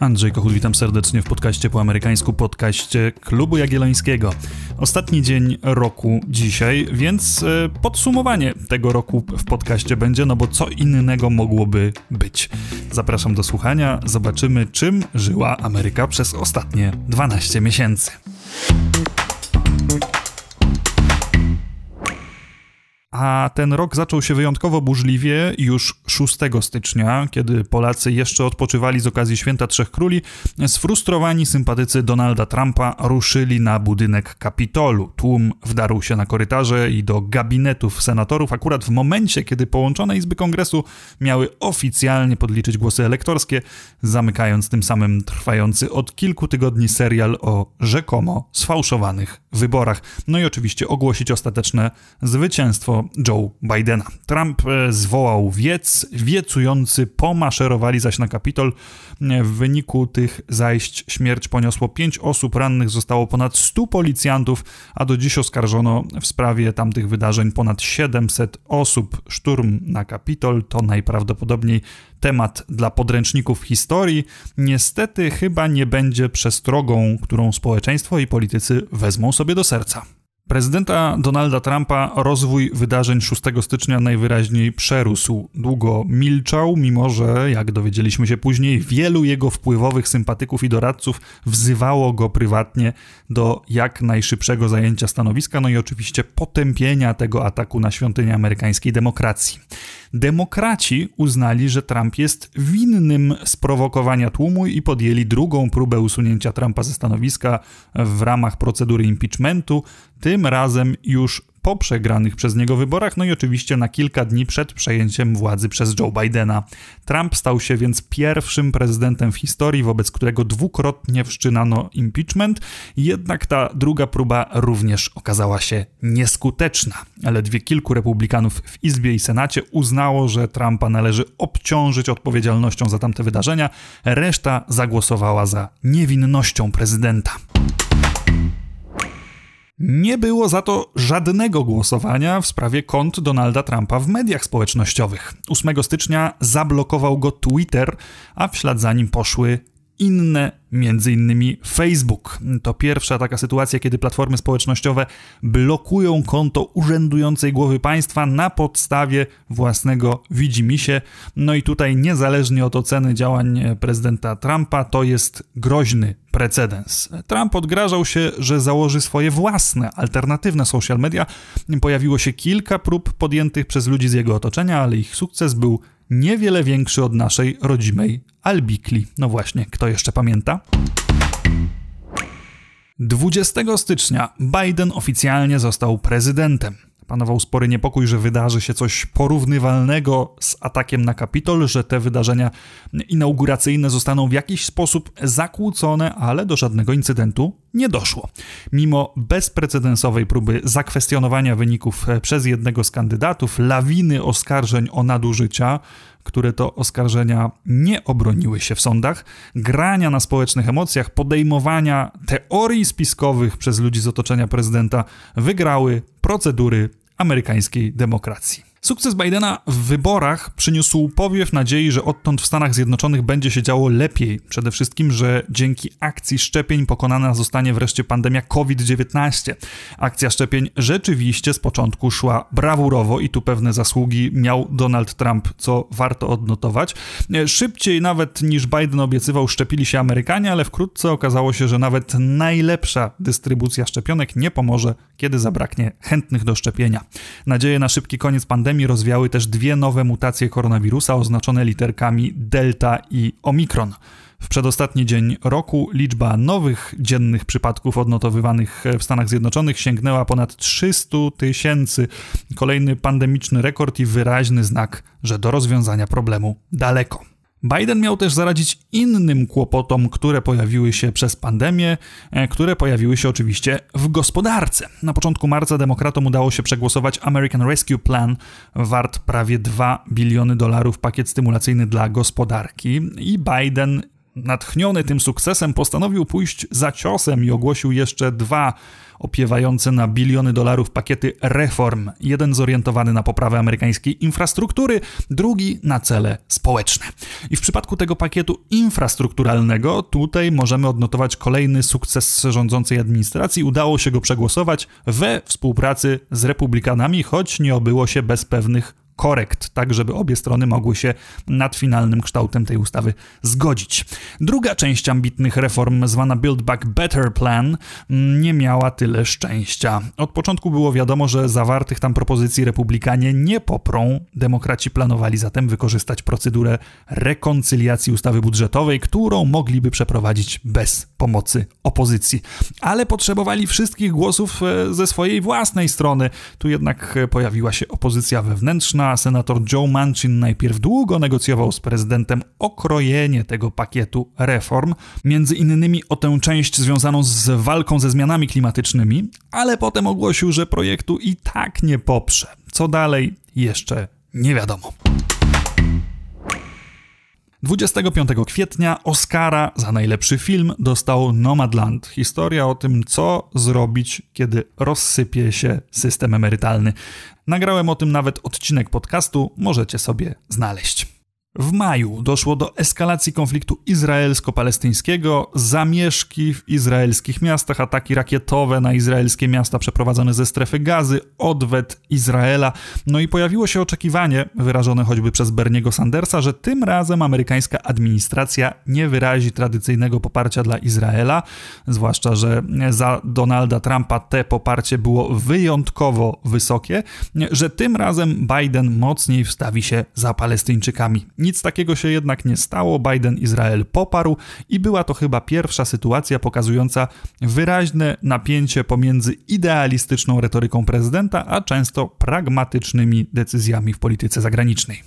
Andrzej Kochut, witam serdecznie w podcaście po amerykańsku, podcaście Klubu Jagiellońskiego. Ostatni dzień roku dzisiaj, więc e, podsumowanie tego roku w podcaście będzie, no bo co innego mogłoby być. Zapraszam do słuchania, zobaczymy czym żyła Ameryka przez ostatnie 12 miesięcy. A ten rok zaczął się wyjątkowo burzliwie już 6 stycznia, kiedy Polacy jeszcze odpoczywali z okazji Święta Trzech Króli. Sfrustrowani sympatycy Donalda Trumpa ruszyli na budynek Kapitolu. Tłum wdarł się na korytarze i do gabinetów senatorów, akurat w momencie, kiedy połączone Izby Kongresu miały oficjalnie podliczyć głosy elektorskie, zamykając tym samym trwający od kilku tygodni serial o rzekomo sfałszowanych wyborach. No i oczywiście ogłosić ostateczne zwycięstwo Joe Bidena. Trump e, zwołał wiec, wiecujący pomaszerowali zaś na Kapitol. E, w wyniku tych zajść śmierć poniosło pięć osób, rannych zostało ponad 100 policjantów, a do dziś oskarżono w sprawie tamtych wydarzeń ponad 700 osób. Szturm na Kapitol to najprawdopodobniej temat dla podręczników historii. Niestety chyba nie będzie przestrogą, którą społeczeństwo i politycy wezmą sobie do serca. Prezydenta Donalda Trumpa rozwój wydarzeń 6 stycznia najwyraźniej przerósł. Długo milczał, mimo że, jak dowiedzieliśmy się później, wielu jego wpływowych sympatyków i doradców wzywało go prywatnie do jak najszybszego zajęcia stanowiska, no i oczywiście potępienia tego ataku na świątynię amerykańskiej demokracji. Demokraci uznali, że Trump jest winnym sprowokowania tłumu i podjęli drugą próbę usunięcia Trumpa ze stanowiska w ramach procedury impeachmentu, tym razem już po przegranych przez niego wyborach, no i oczywiście na kilka dni przed przejęciem władzy przez Joe Bidena. Trump stał się więc pierwszym prezydentem w historii, wobec którego dwukrotnie wszczynano impeachment, jednak ta druga próba również okazała się nieskuteczna. Ledwie kilku republikanów w Izbie i Senacie uznało, że Trumpa należy obciążyć odpowiedzialnością za tamte wydarzenia, reszta zagłosowała za niewinnością prezydenta. Nie było za to żadnego głosowania w sprawie kont Donalda Trumpa w mediach społecznościowych. 8 stycznia zablokował go Twitter, a w ślad za nim poszły inne, między innymi Facebook. To pierwsza taka sytuacja, kiedy platformy społecznościowe blokują konto urzędującej głowy państwa na podstawie własnego widzimisię. No i tutaj niezależnie od oceny działań prezydenta Trumpa, to jest groźny precedens. Trump odgrażał się, że założy swoje własne, alternatywne social media. Pojawiło się kilka prób podjętych przez ludzi z jego otoczenia, ale ich sukces był niewiele większy od naszej rodzimej Albikli. No właśnie, kto jeszcze pamięta? 20 stycznia Biden oficjalnie został prezydentem. Panował spory niepokój, że wydarzy się coś porównywalnego z atakiem na Kapitol, że te wydarzenia inauguracyjne zostaną w jakiś sposób zakłócone, ale do żadnego incydentu nie doszło. Mimo bezprecedensowej próby zakwestionowania wyników przez jednego z kandydatów, lawiny oskarżeń o nadużycia, które to oskarżenia nie obroniły się w sądach, grania na społecznych emocjach, podejmowania teorii spiskowych przez ludzi z otoczenia prezydenta, wygrały procedury amerykańskiej demokracji. Sukces Bidena w wyborach przyniósł powiew nadziei, że odtąd w Stanach Zjednoczonych będzie się działo lepiej. Przede wszystkim, że dzięki akcji szczepień pokonana zostanie wreszcie pandemia COVID-19. Akcja szczepień rzeczywiście z początku szła brawurowo i tu pewne zasługi miał Donald Trump, co warto odnotować. Szybciej nawet niż Biden obiecywał szczepili się Amerykanie, ale wkrótce okazało się, że nawet najlepsza dystrybucja szczepionek nie pomoże, kiedy zabraknie chętnych do szczepienia. Nadzieje na szybki koniec pandemii pandemii rozwiały też dwie nowe mutacje koronawirusa oznaczone literkami Delta i Omikron. W przedostatni dzień roku liczba nowych dziennych przypadków odnotowywanych w Stanach Zjednoczonych sięgnęła ponad 300 tysięcy. Kolejny pandemiczny rekord i wyraźny znak, że do rozwiązania problemu daleko. Biden miał też zaradzić innym kłopotom, które pojawiły się przez pandemię, e, które pojawiły się oczywiście w gospodarce. Na początku marca demokratom udało się przegłosować American Rescue Plan, wart prawie 2 biliony dolarów pakiet stymulacyjny dla gospodarki i Biden Natchniony tym sukcesem postanowił pójść za ciosem i ogłosił jeszcze dwa opiewające na biliony dolarów pakiety reform. Jeden zorientowany na poprawę amerykańskiej infrastruktury, drugi na cele społeczne. I w przypadku tego pakietu infrastrukturalnego, tutaj możemy odnotować kolejny sukces rządzącej administracji. Udało się go przegłosować we współpracy z republikanami, choć nie obyło się bez pewnych korekt, tak żeby obie strony mogły się nad finalnym kształtem tej ustawy zgodzić. Druga część ambitnych reform, zwana Build Back Better Plan, nie miała tyle szczęścia. Od początku było wiadomo, że zawartych tam propozycji republikanie nie poprą. Demokraci planowali zatem wykorzystać procedurę rekoncyliacji ustawy budżetowej, którą mogliby przeprowadzić bez pomocy opozycji. Ale potrzebowali wszystkich głosów e, ze swojej własnej strony. Tu jednak e, pojawiła się opozycja wewnętrzna, senator Joe Manchin najpierw długo negocjował z prezydentem okrojenie tego pakietu reform, między innymi o tę część związaną z walką ze zmianami klimatycznymi, ale potem ogłosił, że projektu i tak nie poprze. Co dalej, jeszcze nie wiadomo. 25 kwietnia Oscara za najlepszy film dostał Nomadland. Historia o tym, co zrobić, kiedy rozsypie się system emerytalny. Nagrałem o tym nawet odcinek podcastu, możecie sobie znaleźć. W maju doszło do eskalacji konfliktu izraelsko-palestyńskiego, zamieszki w izraelskich miastach, ataki rakietowe na izraelskie miasta przeprowadzone ze strefy gazy, odwet Izraela. No i pojawiło się oczekiwanie, wyrażone choćby przez Berniego Sandersa, że tym razem amerykańska administracja nie wyrazi tradycyjnego poparcia dla Izraela, zwłaszcza, że za Donalda Trumpa te poparcie było wyjątkowo wysokie, że tym razem Biden mocniej wstawi się za Palestyńczykami. Nic takiego się jednak nie stało, Biden Izrael poparł i była to chyba pierwsza sytuacja pokazująca wyraźne napięcie pomiędzy idealistyczną retoryką prezydenta, a często pragmatycznymi decyzjami w polityce zagranicznej.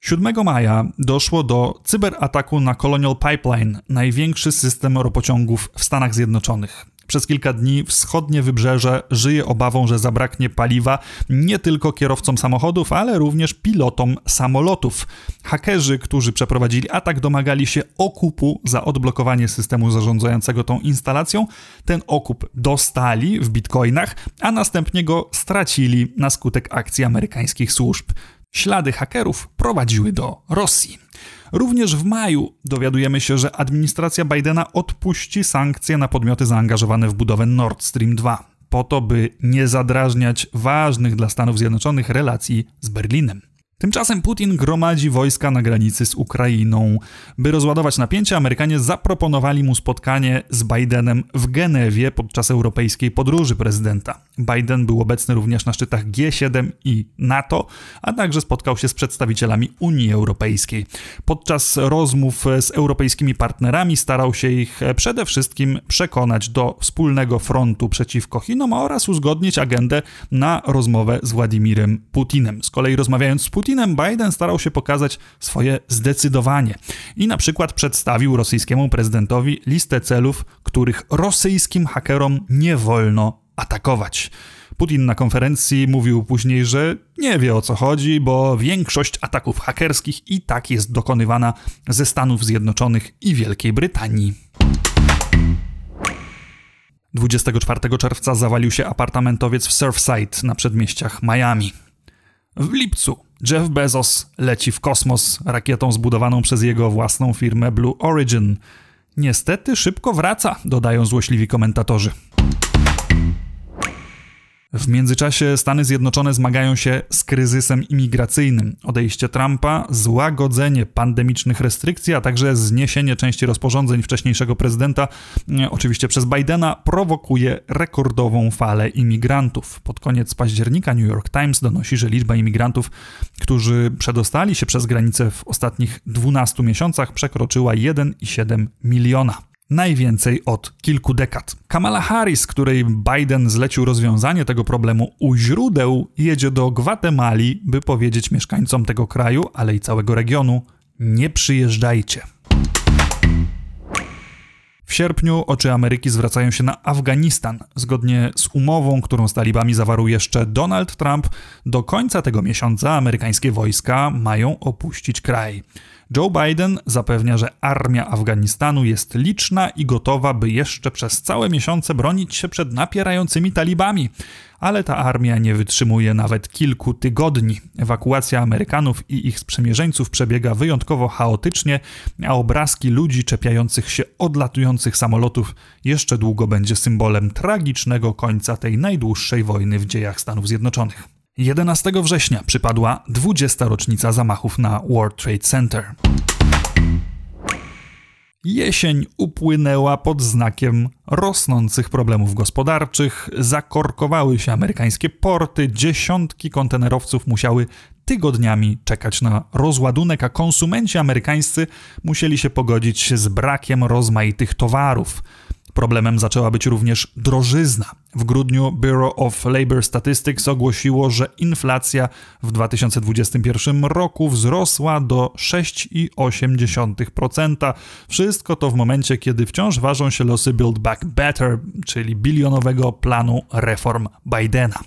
7 maja doszło do cyberataku na Colonial Pipeline, największy system ropociągów w Stanach Zjednoczonych. Przez kilka dni wschodnie wybrzeże żyje obawą, że zabraknie paliwa nie tylko kierowcom samochodów, ale również pilotom samolotów. Hakerzy, którzy przeprowadzili atak, domagali się okupu za odblokowanie systemu zarządzającego tą instalacją. Ten okup dostali w bitcoinach, a następnie go stracili na skutek akcji amerykańskich służb. Ślady hakerów prowadziły do Rosji. Również w maju dowiadujemy się, że administracja Bidena odpuści sankcje na podmioty zaangażowane w budowę Nord Stream 2, po to, by nie zadrażniać ważnych dla Stanów Zjednoczonych relacji z Berlinem. Tymczasem Putin gromadzi wojska na granicy z Ukrainą. By rozładować napięcie, Amerykanie zaproponowali mu spotkanie z Bidenem w Genewie podczas europejskiej podróży prezydenta. Biden był obecny również na szczytach G7 i NATO, a także spotkał się z przedstawicielami Unii Europejskiej. Podczas rozmów z europejskimi partnerami starał się ich przede wszystkim przekonać do wspólnego frontu przeciwko Chinom oraz uzgodnić agendę na rozmowę z Władimirem Putinem. Z kolei rozmawiając z Putinem, Putinem Biden starał się pokazać swoje zdecydowanie i na przykład przedstawił rosyjskiemu prezydentowi listę celów, których rosyjskim hakerom nie wolno atakować. Putin na konferencji mówił później, że nie wie o co chodzi, bo większość ataków hakerskich i tak jest dokonywana ze Stanów Zjednoczonych i Wielkiej Brytanii. 24 czerwca zawalił się apartamentowiec w Surfside na przedmieściach Miami. W lipcu Jeff Bezos leci w kosmos rakietą zbudowaną przez jego własną firmę Blue Origin. Niestety szybko wraca, dodają złośliwi komentatorzy. W międzyczasie Stany Zjednoczone zmagają się z kryzysem imigracyjnym. Odejście Trumpa, złagodzenie pandemicznych restrykcji, a także zniesienie części rozporządzeń wcześniejszego prezydenta, e, oczywiście przez Bidena, prowokuje rekordową falę imigrantów. Pod koniec października New York Times donosi, że liczba imigrantów, którzy przedostali się przez granicę w ostatnich 12 miesiącach, przekroczyła 1,7 miliona najwięcej od kilku dekad. Kamala Harris, której Biden zlecił rozwiązanie tego problemu u źródeł, jedzie do Gwatemali, by powiedzieć mieszkańcom tego kraju, ale i całego regionu: nie przyjeżdżajcie. W sierpniu oczy Ameryki zwracają się na Afganistan. Zgodnie z umową, którą z talibami zawarł jeszcze Donald Trump, do końca tego miesiąca amerykańskie wojska mają opuścić kraj. Joe Biden zapewnia, że armia Afganistanu jest liczna i gotowa, by jeszcze przez całe miesiące bronić się przed napierającymi talibami. Ale ta armia nie wytrzymuje nawet kilku tygodni. Ewakuacja Amerykanów i ich sprzymierzeńców przebiega wyjątkowo chaotycznie, a obrazki ludzi czepiających się odlatujących samolotów jeszcze długo będzie symbolem tragicznego końca tej najdłuższej wojny w dziejach Stanów Zjednoczonych. 11 września przypadła 20. rocznica zamachów na World Trade Center. Jesień upłynęła pod znakiem rosnących problemów gospodarczych, zakorkowały się amerykańskie porty, dziesiątki kontenerowców musiały tygodniami czekać na rozładunek, a konsumenci amerykańscy musieli się pogodzić z brakiem rozmaitych towarów. Problemem zaczęła być również drożyzna. W grudniu Bureau of Labor Statistics ogłosiło, że inflacja w 2021 roku wzrosła do 6,8%. Wszystko to w momencie, kiedy wciąż ważą się losy Build Back Better, czyli bilionowego planu reform Bidena.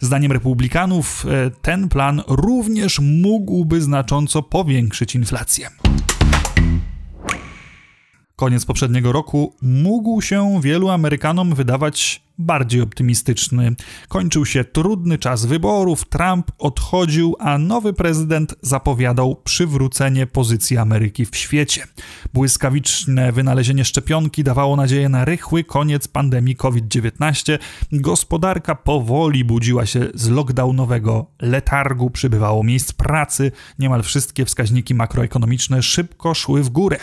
Zdaniem republikanów e, ten plan również mógłby znacząco powiększyć inflację. Koniec poprzedniego roku mógł się wielu Amerykanom wydawać bardziej optymistyczny. Kończył się trudny czas wyborów, Trump odchodził, a nowy prezydent zapowiadał przywrócenie pozycji Ameryki w świecie. Błyskawiczne wynalezienie szczepionki dawało nadzieję na rychły koniec pandemii COVID-19. Gospodarka powoli budziła się z lockdownowego letargu, przybywało miejsc pracy, niemal wszystkie wskaźniki makroekonomiczne szybko szły w górę.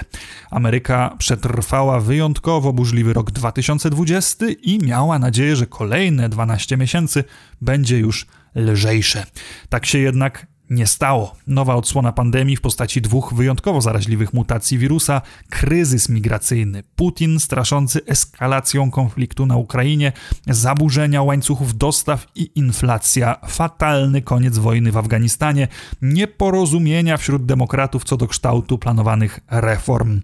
Ameryka przetrwała wyjątkowo burzliwy rok 2020 i miała nadzieję, że kolejne 12 miesięcy będzie już lżejsze. Tak się jednak nie stało. Nowa odsłona pandemii w postaci dwóch wyjątkowo zaraźliwych mutacji wirusa, kryzys migracyjny, Putin straszący eskalacją konfliktu na Ukrainie, zaburzenia łańcuchów dostaw i inflacja, fatalny koniec wojny w Afganistanie, nieporozumienia wśród demokratów co do kształtu planowanych reform.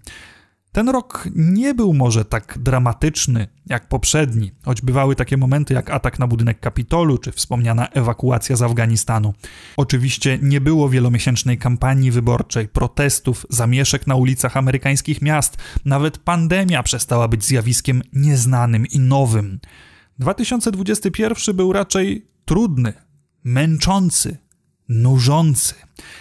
Ten rok nie był może tak dramatyczny jak poprzedni, choć bywały takie momenty jak atak na budynek Kapitolu czy wspomniana ewakuacja z Afganistanu. Oczywiście nie było wielomiesięcznej kampanii wyborczej, protestów, zamieszek na ulicach amerykańskich miast, nawet pandemia przestała być zjawiskiem nieznanym i nowym. 2021 był raczej trudny, męczący, nużący.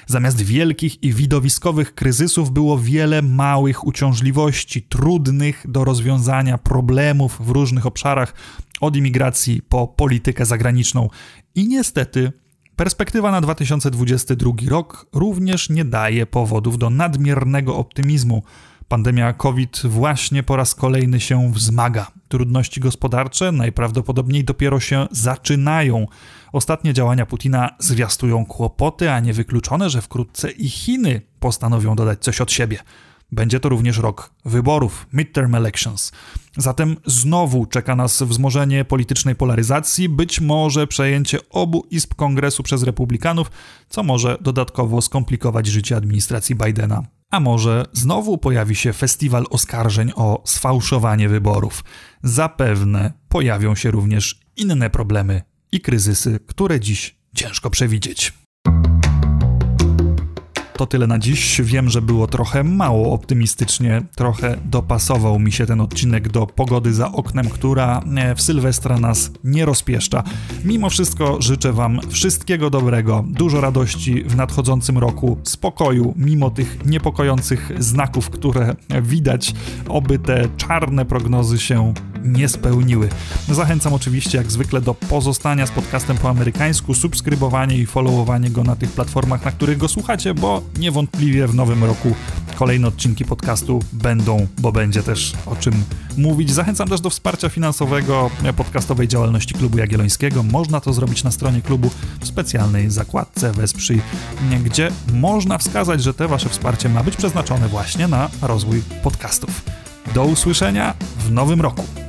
Zamiast wielkich i widowiskowych kryzysów było wiele małych uciążliwości, trudnych do rozwiązania problemów w różnych obszarach, od imigracji po politykę zagraniczną. I niestety perspektywa na 2022 rok również nie daje powodów do nadmiernego optymizmu. Pandemia COVID właśnie po raz kolejny się wzmaga. Trudności gospodarcze najprawdopodobniej dopiero się zaczynają. Ostatnie działania Putina zwiastują kłopoty, a nie wykluczone, że wkrótce i Chiny postanowią dodać coś od siebie. Będzie to również rok wyborów, midterm elections. Zatem znowu czeka nas wzmożenie politycznej polaryzacji, być może przejęcie obu izb kongresu przez republikanów, co może dodatkowo skomplikować życie administracji Bidena. A może znowu pojawi się festiwal oskarżeń o sfałszowanie wyborów. Zapewne pojawią się również inne problemy i kryzysy, które dziś ciężko przewidzieć. To tyle na dziś. Wiem, że było trochę mało optymistycznie, trochę dopasował mi się ten odcinek do pogody za oknem, która e, w Sylwestra nas nie rozpieszcza. Mimo wszystko życzę Wam wszystkiego dobrego, dużo radości w nadchodzącym roku, spokoju, mimo tych niepokojących znaków, które widać, oby te czarne prognozy się nie spełniły. Zachęcam oczywiście jak zwykle do pozostania z podcastem po amerykańsku, subskrybowanie i followowanie go na tych platformach, na których go słuchacie, bo niewątpliwie w nowym roku kolejne odcinki podcastu będą, bo będzie też o czym mówić. Zachęcam też do wsparcia finansowego podcastowej działalności Klubu Jagiellońskiego. Można to zrobić na stronie klubu w specjalnej zakładce Wesprzyj, gdzie można wskazać, że te wasze wsparcie ma być przeznaczone właśnie na rozwój podcastów. Do usłyszenia w nowym roku.